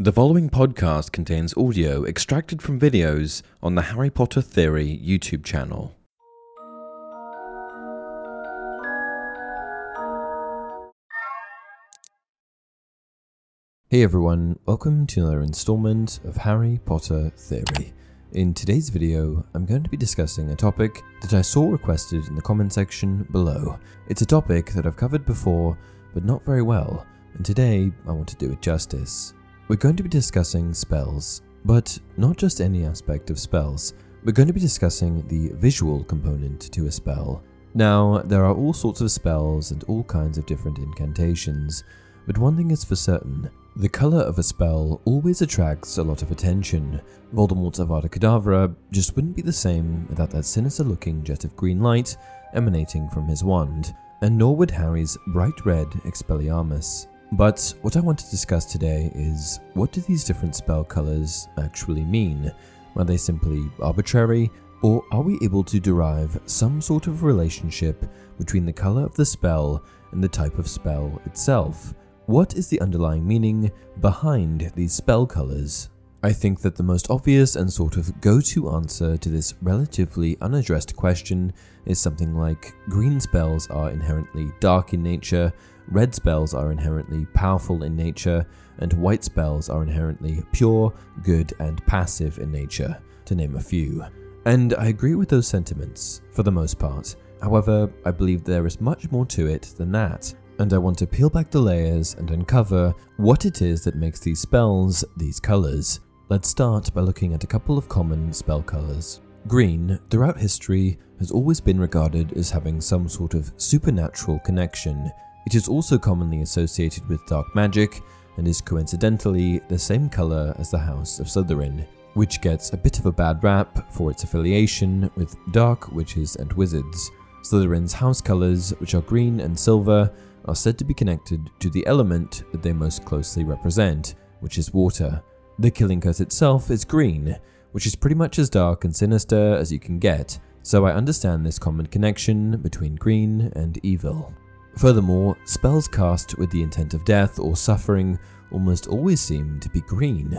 The following podcast contains audio extracted from videos on the Harry Potter Theory YouTube channel. Hey everyone, welcome to another installment of Harry Potter Theory. In today's video, I'm going to be discussing a topic that I saw requested in the comment section below. It's a topic that I've covered before, but not very well, and today I want to do it justice. We're going to be discussing spells, but not just any aspect of spells. We're going to be discussing the visual component to a spell. Now, there are all sorts of spells and all kinds of different incantations, but one thing is for certain the colour of a spell always attracts a lot of attention. Voldemort's Avada Kedavra just wouldn't be the same without that sinister looking jet of green light emanating from his wand, and nor would Harry's bright red Expelliarmus. But what I want to discuss today is what do these different spell colors actually mean? Are they simply arbitrary, or are we able to derive some sort of relationship between the color of the spell and the type of spell itself? What is the underlying meaning behind these spell colors? I think that the most obvious and sort of go to answer to this relatively unaddressed question is something like green spells are inherently dark in nature, red spells are inherently powerful in nature, and white spells are inherently pure, good, and passive in nature, to name a few. And I agree with those sentiments, for the most part. However, I believe there is much more to it than that, and I want to peel back the layers and uncover what it is that makes these spells these colours. Let's start by looking at a couple of common spell colours. Green, throughout history, has always been regarded as having some sort of supernatural connection it is also commonly associated with dark magic and is coincidentally the same color as the House of Slytherin, which gets a bit of a bad rap for its affiliation with dark witches and wizards. Slytherin's house colors, which are green and silver, are said to be connected to the element that they most closely represent, which is water. The killing curse itself is green, which is pretty much as dark and sinister as you can get, so I understand this common connection between green and evil. Furthermore, spells cast with the intent of death or suffering almost always seem to be green.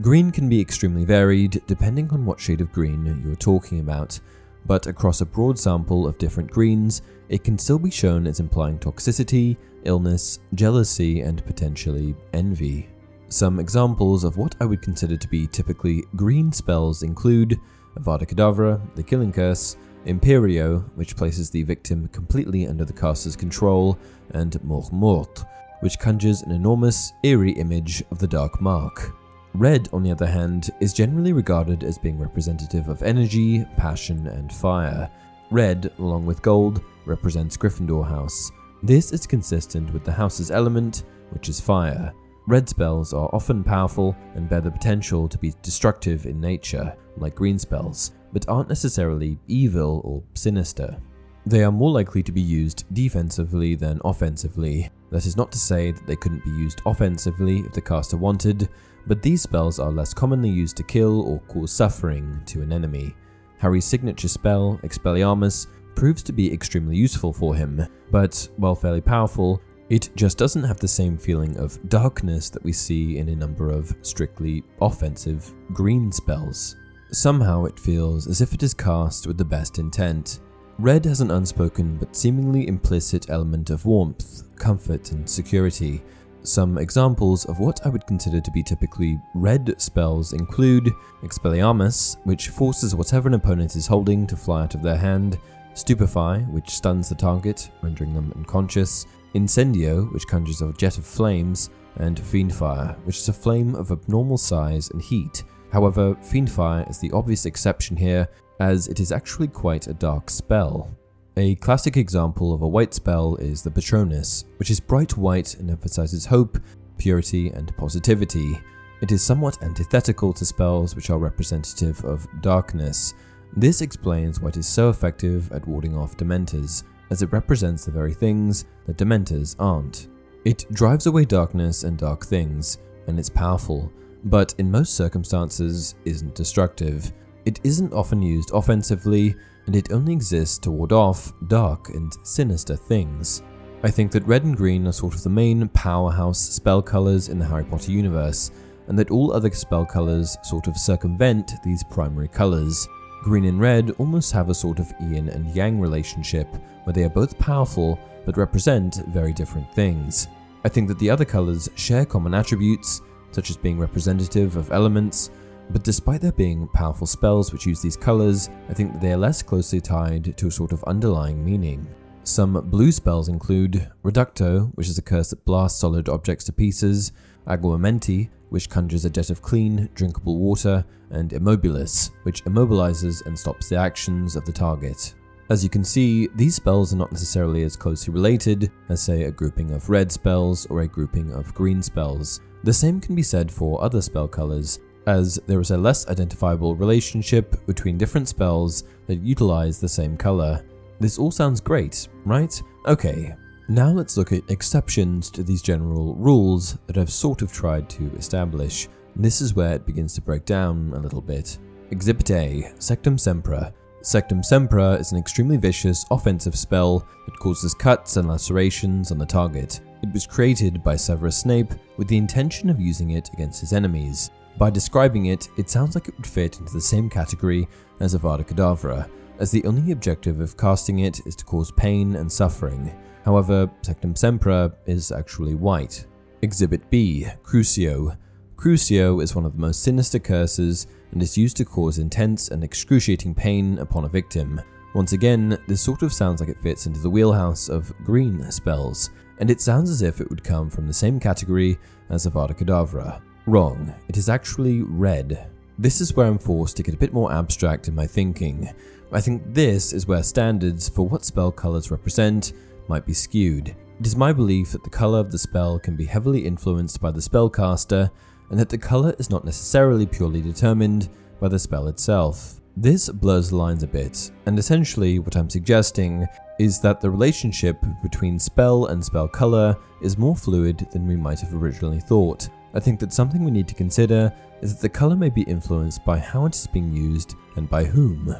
Green can be extremely varied depending on what shade of green you're talking about, but across a broad sample of different greens, it can still be shown as implying toxicity, illness, jealousy, and potentially envy. Some examples of what I would consider to be typically green spells include Avada Kedavra, the Killing Curse, Imperio, which places the victim completely under the caster's control, and Morsmordre which conjures an enormous, eerie image of the Dark Mark. Red, on the other hand, is generally regarded as being representative of energy, passion, and fire. Red, along with gold, represents Gryffindor House. This is consistent with the house's element, which is fire. Red spells are often powerful and bear the potential to be destructive in nature, like green spells, but aren't necessarily evil or sinister. They are more likely to be used defensively than offensively. That is not to say that they couldn't be used offensively if the caster wanted, but these spells are less commonly used to kill or cause suffering to an enemy. Harry's signature spell, Expelliarmus, proves to be extremely useful for him, but while fairly powerful, it just doesn't have the same feeling of darkness that we see in a number of strictly offensive green spells. Somehow it feels as if it is cast with the best intent. Red has an unspoken but seemingly implicit element of warmth, comfort, and security. Some examples of what I would consider to be typically red spells include Expelliarmus, which forces whatever an opponent is holding to fly out of their hand, Stupefy, which stuns the target, rendering them unconscious, Incendio, which conjures a jet of flames, and Fiendfyre, which is a flame of abnormal size and heat, However, Fiendfyre is the obvious exception here, as it is actually quite a dark spell. A classic example of a white spell is the Patronus, which is bright white and emphasizes hope, purity, and positivity. It is somewhat antithetical to spells which are representative of darkness. This explains why it is so effective at warding off Dementors, as it represents the very things that Dementors aren't. It drives away darkness and dark things, and it's powerful, but in most circumstances isn't destructive. It isn't often used offensively, and it only exists to ward off dark and sinister things. I think that red and green are sort of the main powerhouse spell colours in the Harry Potter universe, and that all other spell colours sort of circumvent these primary colours. Green and red almost have a sort of yin and yang relationship, where they are both powerful but represent very different things. I think that the other colours share common attributes, such as being representative of elements, but despite there being powerful spells which use these colours, I think that they are less closely tied to a sort of underlying meaning. Some blue spells include Reducto, which is a curse that blasts solid objects to pieces, Aguamenti, which conjures a jet of clean, drinkable water, and Immobulus, which immobilizes and stops the actions of the target. As you can see, these spells are not necessarily as closely related as, say, a grouping of red spells or a grouping of green spells. The same can be said for other spell colors, as there is a less identifiable relationship between different spells that utilize the same color. This all sounds great, right? Okay, now let's look at exceptions to these general rules that I've sort of tried to establish. This is where it begins to break down a little bit. Exhibit A Sectumsempra. Sectum Sempra is an extremely vicious offensive spell that causes cuts and lacerations on the target. It was created by Severus Snape with the intention of using it against his enemies. By describing it, it sounds like it would fit into the same category as Avada Kedavra, as the only objective of casting it is to cause pain and suffering. However, Sectumsempra is actually white. Exhibit B Crucio. Crucio is one of the most sinister curses and is used to cause intense and excruciating pain upon a victim. Once again, this sort of sounds like it fits into the wheelhouse of green spells, and it sounds as if it would come from the same category as Avada Kedavra. Wrong, it is actually red. This is where I'm forced to get a bit more abstract in my thinking. I think this is where standards for what spell colours represent might be skewed. It is my belief that the colour of the spell can be heavily influenced by the spellcaster, and that the colour is not necessarily purely determined by the spell itself. This blurs the lines a bit, and essentially what I'm suggesting is that the relationship between spell and spell colour is more fluid than we might have originally thought. I think that something we need to consider is that the colour may be influenced by how it is being used and by whom.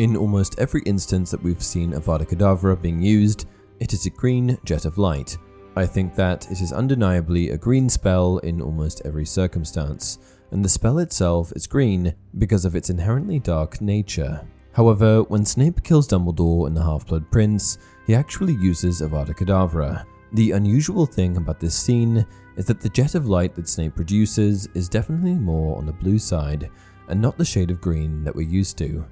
In almost every instance that we've seen Avada Kedavra being used, it is a green jet of light. I think that it is undeniably a green spell in almost every circumstance, and the spell itself is green because of its inherently dark nature. However, when Snape kills Dumbledore in The Half-Blood Prince, he actually uses Avada Kedavra. The unusual thing about this scene is that the jet of light that Snape produces is definitely more on the blue side, and not the shade of green that we're used to.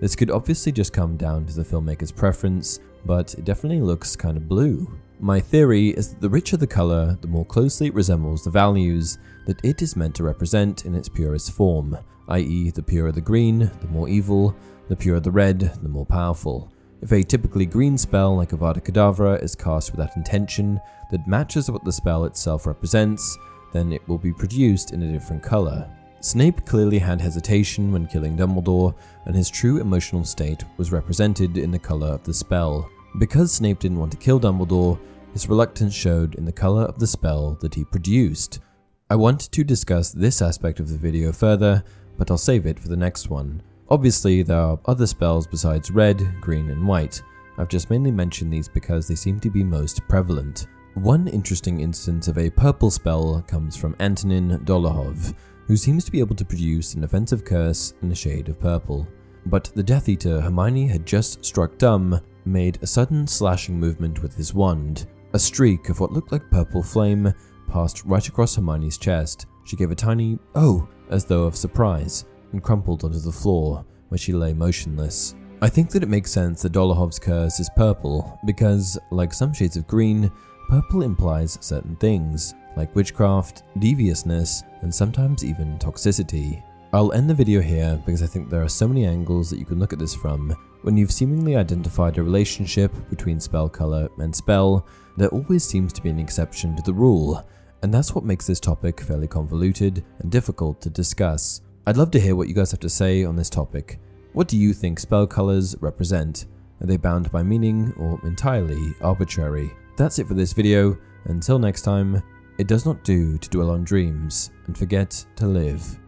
This could obviously just come down to the filmmaker's preference, but it definitely looks kind of blue. My theory is that the richer the colour, the more closely it resembles the values that it is meant to represent in its purest form, i.e., the purer the green, the more evil, the purer the red, the more powerful. If a typically green spell like Avada Kedavra is cast with that intention that matches what the spell itself represents, then it will be produced in a different colour. Snape clearly had hesitation when killing Dumbledore, and his true emotional state was represented in the colour of the spell. Because Snape didn't want to kill Dumbledore, his reluctance showed in the colour of the spell that he produced. I want to discuss this aspect of the video further, but I'll save it for the next one. Obviously, there are other spells besides red, green, and white. I've just mainly mentioned these because they seem to be most prevalent. One interesting instance of a purple spell comes from Antonin Dolohov, who seems to be able to produce an offensive curse in a shade of purple. But the Death Eater Hermione had just struck dumb made a sudden slashing movement with his wand. A streak of what looked like purple flame passed right across Hermione's chest. She gave a tiny oh as though of surprise and crumpled onto the floor where she lay motionless. I think that it makes sense that Dolohov's curse is purple because, like some shades of green, purple implies certain things, like witchcraft, deviousness, and sometimes even toxicity. I'll end the video here because I think there are so many angles that you can look at this from. When you've seemingly identified a relationship between spell color and spell, there always seems to be an exception to the rule, and that's what makes this topic fairly convoluted and difficult to discuss. I'd love to hear what you guys have to say on this topic. What do you think spell colors represent? Are they bound by meaning or entirely arbitrary? That's it for this video. Until next time, it does not do to dwell on dreams and forget to live.